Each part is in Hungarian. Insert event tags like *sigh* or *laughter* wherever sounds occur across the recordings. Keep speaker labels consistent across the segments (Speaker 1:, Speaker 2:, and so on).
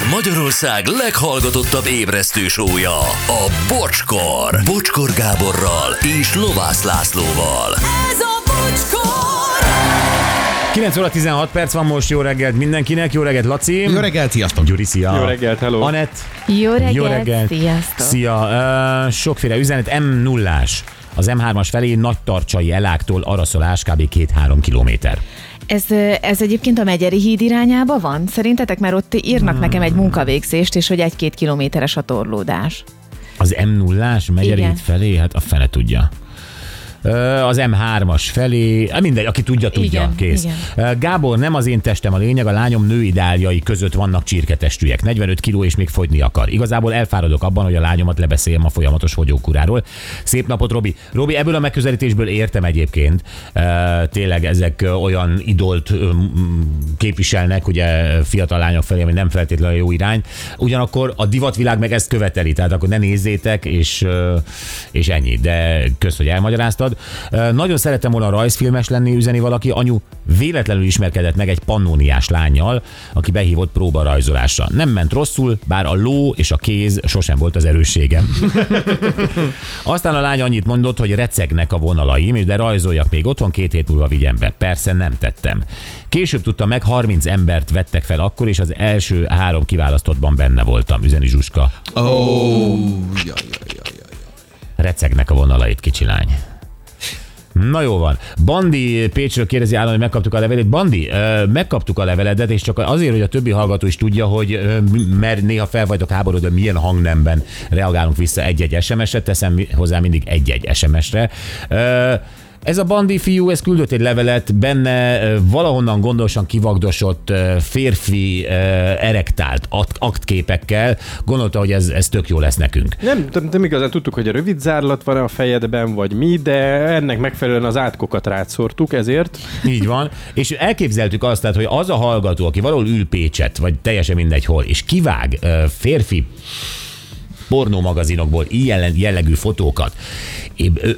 Speaker 1: Ez Magyarország leghallgatottabb ébresztő sója, a Bocskor. Bocskor Gáborral és Lovász Lászlóval.
Speaker 2: Ez a bocskor!
Speaker 3: 9 óra 16 perc van most, jó reggelt mindenkinek, jó reggelt Laci.
Speaker 4: Jó reggelt, sziasztok!
Speaker 3: Gyuri, szia.
Speaker 5: Jó reggelt, hello.
Speaker 3: Anett.
Speaker 6: Jó reggelt,
Speaker 3: Jó reggelt.
Speaker 6: sziasztok!
Speaker 3: Szia. Uh, sokféle üzenet, m 0 Az M3-as felé nagy tartsai eláktól araszolás kb. 2-3 kilométer.
Speaker 6: Ez, ez egyébként a Megyeri híd irányába van? Szerintetek? Mert ott írnak
Speaker 3: Hmm.
Speaker 6: nekem egy munkavégzést, és hogy egy-két kilométeres a torlódás.
Speaker 3: Az M0-ás Megyeri
Speaker 6: Igen.
Speaker 3: híd felé, hát a fele tudja. Az M3-as felé, mindegy, aki tudja, tudja,
Speaker 6: Igen,
Speaker 3: kész.
Speaker 6: igen.
Speaker 3: Gábor, nem az én testem a lényeg, a lányom nőideáljai között vannak csirketestűek. 45 kiló és még fogyni akar. Igazából elfáradok abban, hogy a lányomat lebeszéljem a folyamatos fogyókuráról. Szép napot, Robi. Robi, ebből a megközelítésből értem egyébként. Tényleg ezek olyan idolt képviselnek, ugye fiatal lányok felé, ami nem feltétlenül jó irány. Ugyanakkor a divatvilág meg ezt követeli, tehát akkor ne nézzétek, és, és ennyi. De kösz, hogy elmagyaráztad. Ö, Nagyon szerettem volna rajzfilmes lenni, üzeni valaki. Anyu véletlenül ismerkedett meg egy pannóniás lányjal, aki behívott próbarajzolásra. Nem ment rosszul, bár a ló és a kéz sosem volt az erősségem. *laughs* Aztán a lány annyit mondott, hogy recegnek a vonalaim, de rajzoljak még otthon, két hét múlva vigyem be. Persze nem tettem. Később tudtam meg, 30 embert vettek fel akkor, és az első három kiválasztottban benne voltam, üzeni Zsuska.
Speaker 4: Oh, jaj, jaj, jaj, jaj.
Speaker 3: Recegnek a vonalait, kicsi lány. Na jó van. Bandi Pécsről kérdezi állandóan, hogy megkaptuk a levelét. Bandi, megkaptuk a leveledet, és csak azért, hogy a többi hallgató is tudja, hogy mert néha fel vagytok háborodva, milyen hangnemben reagálunk vissza egy-egy SMS-re, teszem hozzá mindig egy-egy SMS-re. Ez a bandi fiú, ez küldött egy levelet, benne valahonnan gondosan kivagdosott férfi erektált akt- aktképekkel. Gondolta, hogy ez, ez tök jó lesz nekünk.
Speaker 5: Nem, nem, igazán tudtuk, hogy a rövid zárlat van a fejedben, vagy mi, de ennek megfelelően az átkokat rátszórtuk, ezért.
Speaker 3: Így van. És elképzeltük azt, tehát, hogy az a hallgató, aki valahol ül Pécset, vagy teljesen mindegy hol, és kivág férfi pornómagazinokból ilyen jellegű fotókat,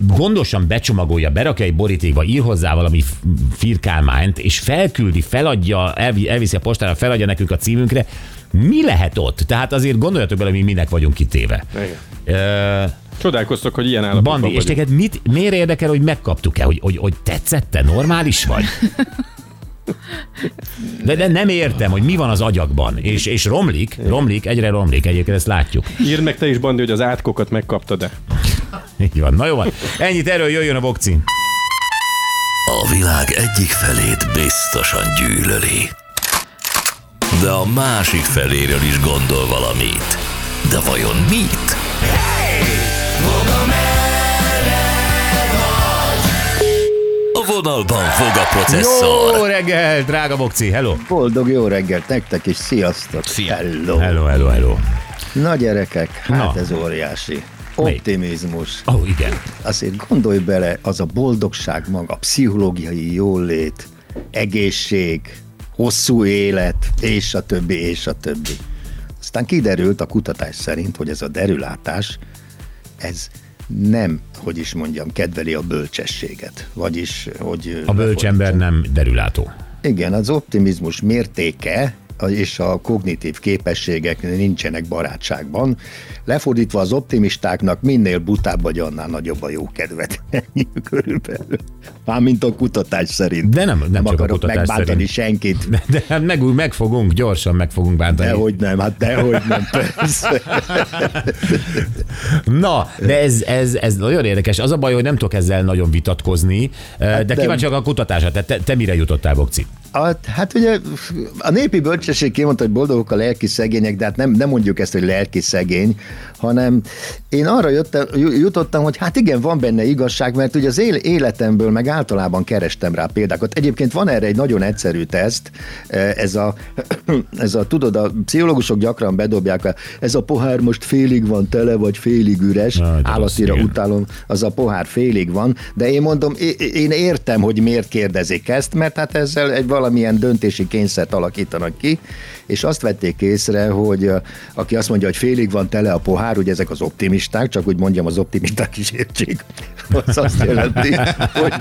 Speaker 3: gondosan becsomagolja, berakja egy borítékba, ír hozzá valami firkálmányt, és felküldi, feladja, elvi- elviszi a postára, feladja nekünk a címünkre, mi lehet ott? Tehát azért gondoljatok bele, mi minek vagyunk kitéve.
Speaker 5: Igen. Csodálkoztok, hogy ilyen állapotban
Speaker 3: Bandi, és téged mit, miért érdekel, hogy megkaptuk-e, hogy, hogy, hogy tetszett te, normális vagy? *laughs* De, de nem értem, hogy mi van az agyakban, és, és romlik, romlik, egyre romlik, egyébként ezt látjuk.
Speaker 5: Írd meg te is, Bandi, hogy az átkokat megkaptad-e.
Speaker 3: Így van, na jó van. Ennyit erről jöjjön a bokci.
Speaker 1: A világ egyik felét biztosan gyűlöli. De a másik feléről is gondol valamit. De vajon mit? A vonalban fog a processzor.
Speaker 3: Jó reggel, drága bokci, hello.
Speaker 7: Boldog jó reggelt nektek is, sziasztok!
Speaker 4: Szia.
Speaker 7: Hello.
Speaker 3: Hello, hello, hello.
Speaker 7: Na gyerekek, hát
Speaker 3: Na.
Speaker 7: ez óriási. Optimizmus.
Speaker 3: Ó, oh, igen.
Speaker 7: Azért gondolj bele, az a boldogság maga, pszichológiai jólét, egészség, hosszú élet, és a többi, és a többi. Aztán kiderült a kutatás szerint, hogy ez a derülátás, ez nem, hogy is mondjam, kedveli a bölcsességet. Vagyis, hogy...
Speaker 3: A bölcsember nem derülátó.
Speaker 7: Igen, az optimizmus mértéke és a kognitív képességek nincsenek barátságban. Lefordítva az optimistáknak minél butább vagy, annál nagyobb a jó kedvet. *laughs* Ennyi körülbelül. Mármint a kutatás szerint.
Speaker 3: De nem- nem
Speaker 7: nem
Speaker 3: csak a
Speaker 7: akarok
Speaker 3: kutatás
Speaker 7: megbántani
Speaker 3: szerint.
Speaker 7: senkit.
Speaker 3: De, de hát meg, meg fogunk, gyorsan meg fogunk bántani.
Speaker 7: Dehogy nem, hát dehogy nem, persze. *laughs*
Speaker 3: Na, de ez, ez, ez nagyon érdekes. Az a baj, hogy nem tudok ezzel nagyon vitatkozni, hát de
Speaker 7: nem.
Speaker 3: kíváncsiak a kutatásra. Te, te, te mire jutottál, Bokci?
Speaker 7: Hát, hát ugye a népi bölcsesség kimondta, hogy boldogok a lelki szegények, de hát nem, nem mondjuk ezt, hogy lelki szegény, hanem én arra jöttem, jutottam, hogy hát igen, van benne igazság, mert ugye az él- életemből meg általában kerestem rá példákat. Egyébként van erre egy nagyon egyszerű teszt, ez a, *clears throat* ez a tudod, a pszichológusok gyakran bedobják, a- ez a pohár most félig van tele, vagy félig üres,
Speaker 3: Na,
Speaker 7: állatira utálom, az a pohár félig van, de én mondom, én értem, hogy miért kérdezik ezt, mert hát ezzel egy valamilyen döntési kényszert alakítanak ki, és azt vették észre, hogy aki azt mondja, hogy félig van tele a pohár, ugye ezek az optimisták, csak úgy mondjam, az optimisták is értsék, az azt jelenti, hogy,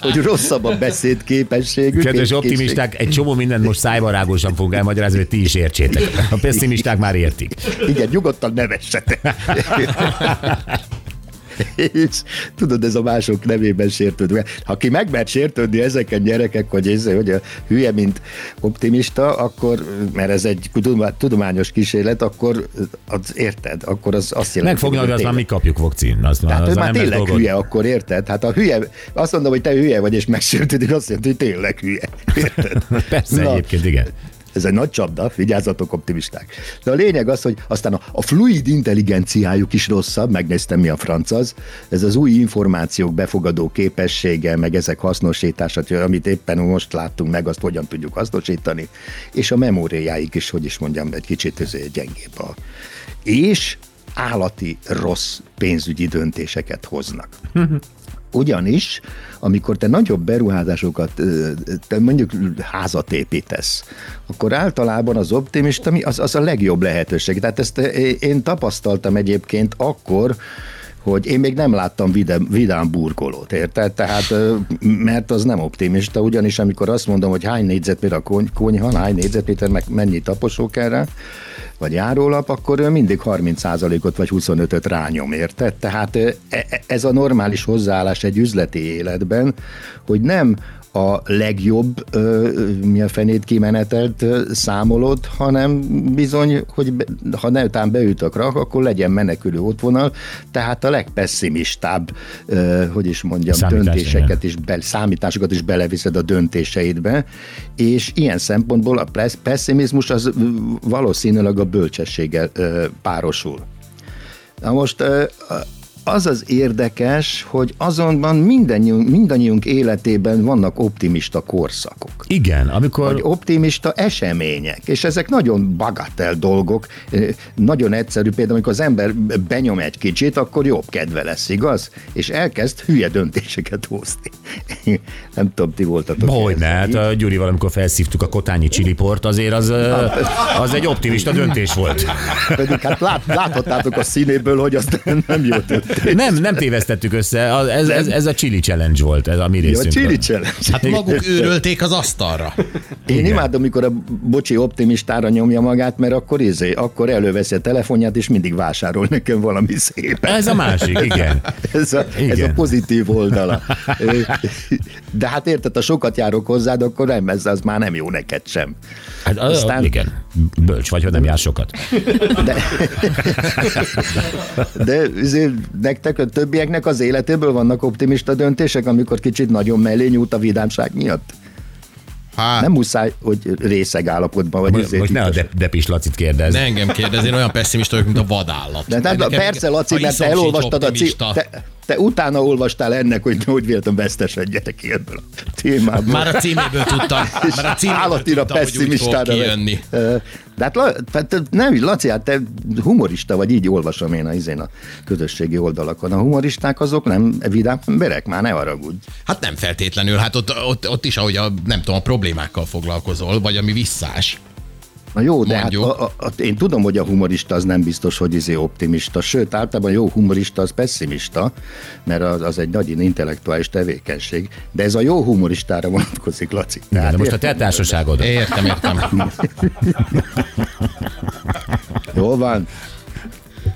Speaker 7: hogy rosszabb a beszéd képességük.
Speaker 3: Kedves optimisták, egy csomó mindent most szájbarágosan fogunk elmagyarázni, hogy ti is értsétek. A pessimisták már értik.
Speaker 7: Igen, nyugodtan nevessetek. *laughs* És tudod, ez a mások nevében sértődve. Ha ki megmert sértődni ezeken gyerekek, hogy, ez, hogy a hülye, mint optimista, akkor, mert ez egy tudományos kísérlet, akkor az érted, akkor az azt jelenti,
Speaker 3: Megfogni, hogy azt már mi kapjuk, Vokci. Az,
Speaker 7: tehát
Speaker 3: az
Speaker 7: már tényleg
Speaker 3: dolgod.
Speaker 7: hülye, akkor érted? Hát a hülye, azt mondom, hogy te hülye vagy, és megsértődik, azt jelenti, hogy tényleg hülye. Érted? *laughs*
Speaker 3: Persze,
Speaker 7: Na,
Speaker 3: egyébként igen.
Speaker 7: Ez egy nagy csapda, vigyázzatok optimisták. De a lényeg az, hogy aztán a, a fluid intelligenciájuk is rosszabb, megnéztem mi a franc az, ez az új információk befogadó képessége, meg ezek hasznosítása, hogy amit éppen most láttunk meg, azt hogyan tudjuk hasznosítani, és a memóriáik is, hogy is mondjam, egy kicsit azért gyengébb. A, és állati rossz pénzügyi döntéseket hoznak. *laughs* Ugyanis, amikor te nagyobb beruházásokat, te mondjuk házat építesz, akkor általában az optimista mi- az, az a legjobb lehetőség. Tehát ezt én tapasztaltam egyébként akkor, hogy én még nem láttam vidám, vidám burkolót, érted? Tehát, mert az nem optimista, ugyanis amikor azt mondom, hogy hány négyzetméter a kony- konyha, hány négyzetméter, meg mennyi taposó kell rá, vagy járólap, akkor mindig 30%-ot vagy 25-öt rányom, érted? Tehát e- e- ez a normális hozzáállás egy üzleti életben, hogy nem a legjobb, mi a fenét kimenetelt számolod, hanem bizony, hogy ha netán beütök rak, akkor legyen menekülő útvonal, tehát a legpesszimistább, hogy is mondjam,
Speaker 3: Számítás,
Speaker 7: döntéseket is, be, számításokat is beleviszed a döntéseidbe, és ilyen szempontból a pessimizmus az valószínűleg a bölcsességgel párosul. Na most az az érdekes, hogy azonban mindannyiunk, mindannyiunk életében vannak optimista korszakok.
Speaker 3: Igen, amikor...
Speaker 7: Vagy optimista események, és ezek nagyon bagatel dolgok, nagyon egyszerű, például amikor az ember benyom egy kicsit, akkor jobb kedve lesz, igaz? És elkezd hülye döntéseket hozni. *laughs* Nem tudom, ti voltatok.
Speaker 3: Hogyne, hát a Gyurival, amikor felszívtuk a kotányi csiliport, azért az, *laughs* az egy optimista döntés volt.
Speaker 7: Pedig hát lát, láthattátok a színéből, hogy az nem, *laughs* nem jó történt. *laughs*
Speaker 3: Nem, nem tévesztettük össze, ez, ez, ez a chili challenge volt, ez a mi
Speaker 7: Ja, a chili challenge.
Speaker 4: Hát maguk őrölték az asztalra.
Speaker 7: Én imádom, amikor a bocsi optimistára nyomja magát, mert akkor izé, akkor előveszi a telefonját, és mindig vásárol nekem valami szépet.
Speaker 3: Ez a másik, igen. *laughs*
Speaker 7: Ez a, ez a
Speaker 3: Igen.
Speaker 7: pozitív oldala. De hát érted, ha sokat járok hozzád, akkor nem, ez az már nem jó neked sem.
Speaker 3: Hát, Aztán...
Speaker 7: Aztán-
Speaker 3: Igen, bölcs vagy, hogy nem jár sokat.
Speaker 7: De, *laughs* de azért nektek, a többieknek az életéből vannak optimista döntések, amikor kicsit nagyon mellé nyújt a vidámság miatt?
Speaker 4: Hát,
Speaker 7: Nem muszáj, hogy részeg állapotban vagy.
Speaker 3: Most, most ne a de, Depis Lacit kérdezz.
Speaker 4: ne engem kérdez, én olyan pessimista vagyok, mint a vadállat.
Speaker 7: De hát,
Speaker 4: Nekem-
Speaker 7: persze, Laci, mert te elolvastad a te, te utána olvastál ennek, hogy hogy véletlenül vesztesedjetek ki ebből a témából.
Speaker 4: Már a címéből tudtam. *laughs* Már a címéből
Speaker 7: állatira
Speaker 4: tudtam,
Speaker 7: pessimistára
Speaker 4: kijönni.
Speaker 7: De hát tehát nem, Laci, hát te humorista vagy, így olvasom én a, izén a közösségi oldalakon. A humoristák azok nem vidám emberek, már ne haragudj.
Speaker 4: Hát nem feltétlenül, hát ott, ott, ott is, ahogy a, nem tudom, a problémákkal foglalkozol, vagy ami visszás.
Speaker 7: Na jó, de
Speaker 4: Mondjuk.
Speaker 7: hát a, a, a, én tudom, hogy a humorista az nem biztos, hogy izé optimista, sőt, általában jó humorista az pessimista, mert az, az egy nagy intellektuális tevékenység, de ez a jó humoristára vonatkozik, Laci.
Speaker 3: Igen, de most a te társaságod.
Speaker 4: Értem, értem.
Speaker 7: Jól van.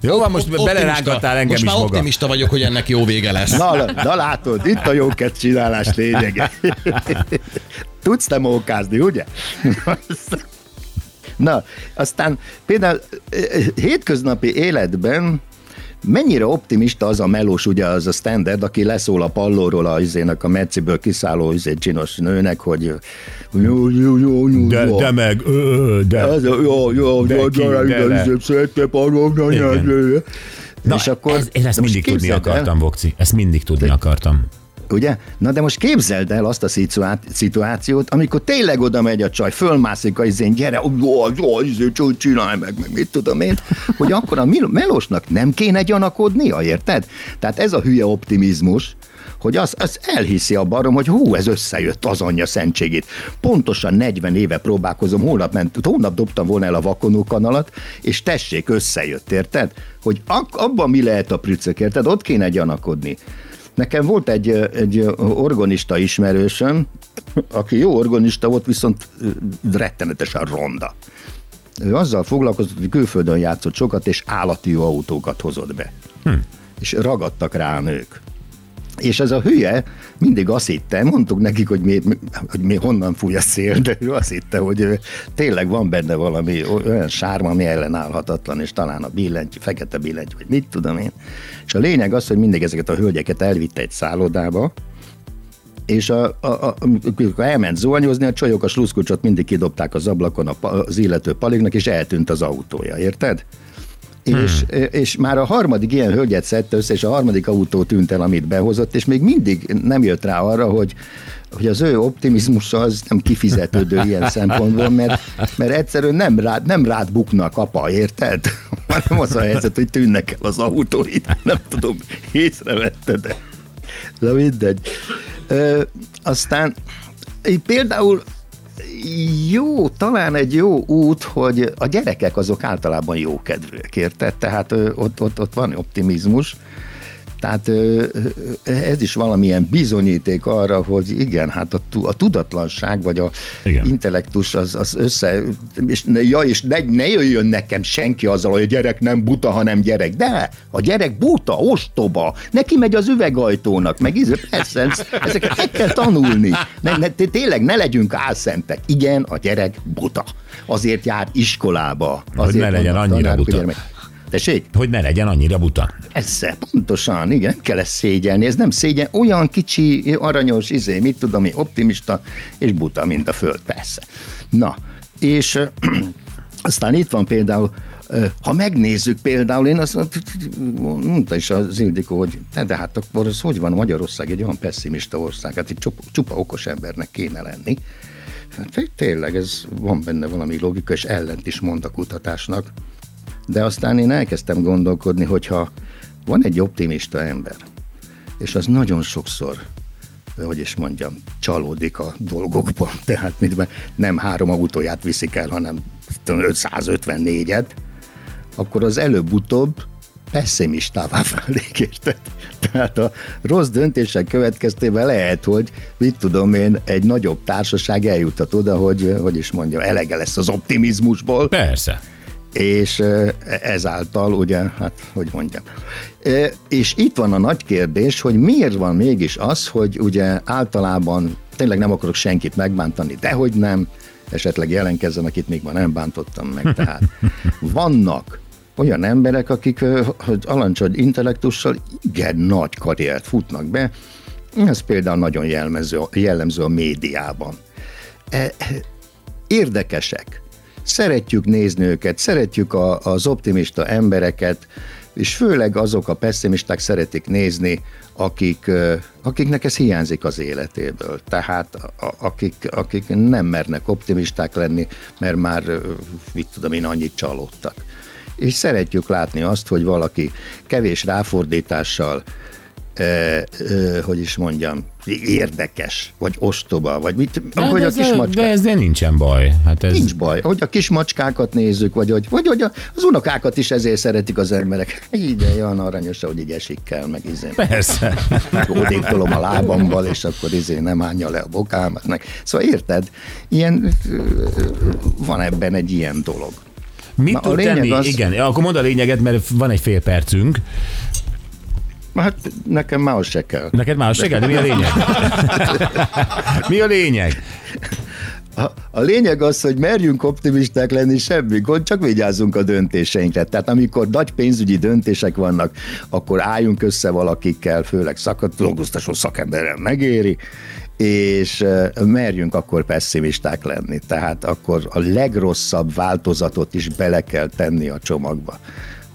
Speaker 3: Jó van, most
Speaker 4: Optimista.
Speaker 3: belerángattál engem
Speaker 4: Most
Speaker 3: is
Speaker 4: már
Speaker 3: maga.
Speaker 4: optimista vagyok, hogy ennek jó vége lesz.
Speaker 7: Na, na látod, itt a jó csinálás lényege. *laughs* Tudsz te mókázni, ugye? *laughs* Na, aztán például eh, hétköznapi életben mennyire optimista az a melós, ugye az a standard, aki leszól a pallóról a izének, a mecciből kiszálló izé csinos nőnek, hogy jó, jó, jó, jó,
Speaker 3: De,
Speaker 7: jó.
Speaker 3: de meg, ö, de.
Speaker 7: Ez a, jó, jó,
Speaker 3: De
Speaker 7: jó,
Speaker 3: ki,
Speaker 7: jó,
Speaker 3: de le.
Speaker 7: jó, szép pallók,
Speaker 3: Igen.
Speaker 7: Na, és akkor,
Speaker 3: ez, én ezt
Speaker 7: de
Speaker 3: mindig tudni
Speaker 7: el-
Speaker 3: akartam, Vokci. Ezt mindig tudni akartam.
Speaker 7: Ugye? Na de most képzeld el azt a szituá- szituációt, amikor tényleg oda megy a csaj, fölmászik a izén, gyere, jó, jó, izé, csó, csinálj meg, meg mit tudom én, hogy akkor a melósnak nem kéne gyanakodnia, érted? Tehát ez a hülye optimizmus, hogy az, az elhiszi a barom, hogy hú, ez összejött az anyja szentségét. Pontosan 40 éve próbálkozom, holnap, ment, holnap dobtam volna el a vakonó kanalat, és tessék, összejött, érted? Hogy ak- abban mi lehet a prücök, érted? Ott kéne gyanakodni. Nekem volt egy, egy organista ismerősöm, aki jó organista volt, viszont rettenetesen ronda. Ő azzal foglalkozott, hogy külföldön játszott sokat, és állati autókat hozott be. Hm. És ragadtak rá a nők. És ez a hülye mindig azt hitte, mondtuk nekik, hogy mi, hogy mi honnan fúj a szél, de ő azt hitte, hogy tényleg van benne valami olyan sárma, ami ellenállhatatlan, és talán a billentyű, fekete billentyű, vagy mit tudom én. És a lényeg az, hogy mindig ezeket a hölgyeket elvitte egy szállodába, és a, a, a, amikor elment zuhanyozni, a csajok a sluszkucsot mindig kidobták az ablakon a, az illető palignak, és eltűnt az autója, érted? És, és már a harmadik ilyen hölgyet szedte össze, és a harmadik autó tűnt el, amit behozott, és még mindig nem jött rá arra, hogy, hogy az ő optimizmusa az nem kifizetődő *laughs* ilyen szempontból, mert, mert egyszerűen nem rád, nem rád buknak apa, érted? Hanem az a helyzet, hogy tűnnek el az autóid. Nem tudom, észrevetted de. De mindegy. Ö, aztán például jó, talán egy jó út, hogy a gyerekek azok általában jókedvűek, érted? Tehát ott, ott, ott van optimizmus, tehát ez is valamilyen bizonyíték arra, hogy igen, hát a, a tudatlanság, vagy a
Speaker 3: Igen.
Speaker 7: intellektus az, az össze, és, ja, és ne, ne jöjjön nekem senki azzal, hogy a gyerek nem buta, hanem gyerek. De a gyerek buta, ostoba, neki megy az üvegajtónak, meg íze, persze, ez- ezeket meg kell tanulni. Ne, ne, té- tényleg ne legyünk álszentek. Igen, a gyerek buta. Azért jár iskolába. Azért
Speaker 3: ne legyen annyira
Speaker 7: tanárok,
Speaker 3: buta.
Speaker 7: hogy gyermek- Tessék?
Speaker 3: Hogy ne legyen annyira buta.
Speaker 7: Persze, pontosan, igen, kell ezt szégyelni, ez nem szégyen, olyan kicsi, aranyos, izé, mit tudom én, optimista és buta, mint a föld, persze. Na, és *clears throat* aztán itt van például, ha megnézzük például, én azt mondta is az Ildikó, hogy de, de hát akkor az hogy van, Magyarország egy olyan pessimista ország, hát itt csupa, csupa okos embernek kéne lenni. Hát té- tényleg, ez van benne valami logika, és ellent is mond a kutatásnak. De aztán én elkezdtem gondolkodni, hogyha van egy optimista ember, és az nagyon sokszor, hogy is mondjam, csalódik a dolgokban, *laughs* tehát mit, nem három autóját viszik el, hanem 554-et, akkor az előbb-utóbb pessimistává *laughs* válik, érted? Tehát a rossz döntések következtében lehet, hogy mit tudom én, egy nagyobb társaság eljutat oda, hogy, hogy is mondjam, elege lesz az optimizmusból,
Speaker 3: Persze.
Speaker 7: És ezáltal ugye, hát hogy mondjam. És itt van a nagy kérdés, hogy miért van mégis az, hogy ugye általában tényleg nem akarok senkit megbántani, dehogy nem, esetleg jelenkezzen, akit még ma nem bántottam meg. Tehát *laughs* vannak olyan emberek, akik hogy alancsad intellektussal igen nagy karriert futnak be, ez például nagyon jellemző, jellemző a médiában. Érdekesek. Szeretjük nézni őket, szeretjük a, az optimista embereket, és főleg azok a pessimisták szeretik nézni, akik, akiknek ez hiányzik az életéből. Tehát akik, akik nem mernek optimisták lenni, mert már, mit tudom én, annyit csalódtak. És szeretjük látni azt, hogy valaki kevés ráfordítással ö, ö, hogy is mondjam, érdekes, vagy ostoba, vagy mit, hogy a
Speaker 3: ez,
Speaker 7: kis
Speaker 3: de
Speaker 7: macskák.
Speaker 3: ezzel nincsen baj. Hát ez,
Speaker 7: Nincs baj, hogy a kis macskákat nézzük, vagy hogy, vagy hogy a- az unokákat is ezért szeretik az emberek. Ide olyan aranyos, hogy így esik kell, meg izé.
Speaker 3: Persze.
Speaker 7: Odébb tolom a lábammal, és akkor izé nem állja le a bokámat. Meg. Szóval érted? Ilyen, van ebben egy ilyen dolog.
Speaker 3: Mit
Speaker 7: Na, a
Speaker 3: tud tenni?
Speaker 7: az-
Speaker 3: Igen, akkor mondd a lényeget, mert van egy fél percünk.
Speaker 7: Hát nekem már se kell.
Speaker 3: Neked már se kell, de mi a lényeg? mi a lényeg?
Speaker 7: A, a lényeg az, hogy merjünk optimisták lenni, semmi gond, csak vigyázzunk a döntéseinkre. Tehát amikor nagy pénzügyi döntések vannak, akkor álljunk össze valakikkel, főleg szakadolgoztasó szakemberrel megéri, és merjünk akkor pessimisták lenni. Tehát akkor a legrosszabb változatot is bele kell tenni a csomagba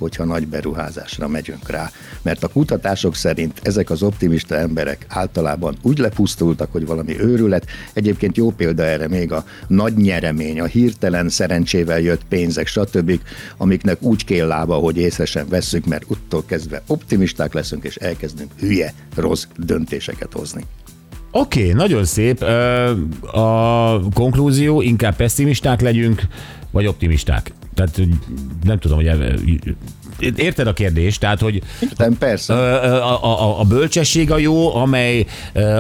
Speaker 7: hogyha nagy beruházásra megyünk rá. Mert a kutatások szerint ezek az optimista emberek általában úgy lepusztultak, hogy valami őrület. Egyébként jó példa erre még a nagy nyeremény, a hirtelen szerencsével jött pénzek, stb., amiknek úgy kell lába, hogy észre sem vesszük, mert uttól kezdve optimisták leszünk, és elkezdünk hülye, rossz döntéseket hozni.
Speaker 3: Oké, okay, nagyon szép. A konklúzió, inkább pessimisták legyünk, vagy optimisták? Tehát nem tudom, hogy érted a kérdést, tehát hogy
Speaker 7: Nem, persze.
Speaker 3: A, a, a bölcsesség a jó, amely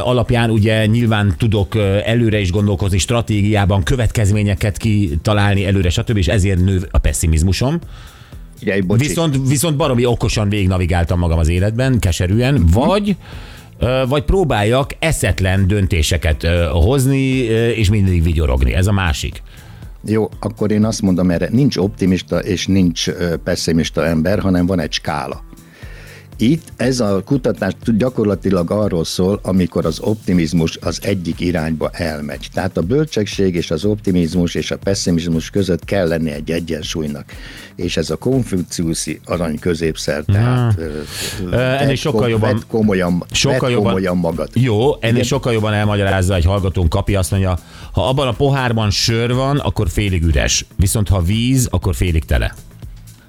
Speaker 3: alapján ugye nyilván tudok előre is gondolkozni, stratégiában következményeket kitalálni előre, stb. és ezért nő a pessimizmusom.
Speaker 7: Figyelj, bocsi.
Speaker 3: Viszont, viszont baromi okosan végignavigáltam magam az életben, keserűen, vagy ö, vagy próbáljak eszetlen döntéseket hozni, és mindig vigyorogni. Ez a másik.
Speaker 7: Jó, akkor én azt mondom erre, nincs optimista és nincs pessimista ember, hanem van egy skála. Itt ez a kutatás gyakorlatilag arról szól, amikor az optimizmus az egyik irányba elmegy. Tehát a bölcsegség és az optimizmus és a pessimizmus között kell lenni egy egyensúlynak. És ez a konfuciuszi arany középszer, tehát ö,
Speaker 3: Ö, ennél sokkal
Speaker 7: kom-
Speaker 3: jobban-
Speaker 7: komolyan,
Speaker 3: Sokkal jobban,
Speaker 7: komolyan magad.
Speaker 3: Jó, ennél sokkal jobban elmagyarázza egy hallgatónk, Kapi azt mondja, ha abban a pohárban sör van, akkor félig üres. Viszont ha víz, akkor félig tele.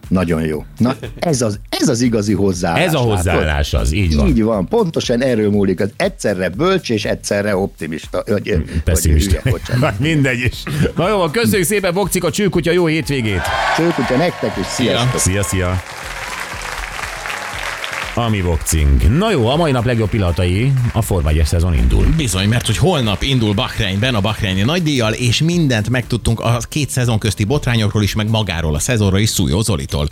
Speaker 7: Nagyon jó. Na, ez az, ez az igazi hozzáállás.
Speaker 3: Ez a
Speaker 7: látod?
Speaker 3: hozzáállás az, így van.
Speaker 7: Így van, pontosan erről múlik. Az egyszerre bölcs és egyszerre optimista. Vagy, vagy
Speaker 3: Pessimista.
Speaker 7: hülye, bocsánat. *laughs*
Speaker 3: Mindegy is. Na jó, köszönjük szépen, Bokcik a csőkutya, jó hétvégét!
Speaker 7: Csőkutya nektek is, sziasztok!
Speaker 3: Szia, szia! Ami Bokcing. Na jó, a mai nap legjobb pillanatai, a Forma 1 szezon indul.
Speaker 4: Bizony, mert hogy holnap indul Bahreinben a Bahreini nagydíjjal, és mindent megtudtunk a két szezon közti botrányokról is, meg magáról a szezonról is Szújó Zolitól.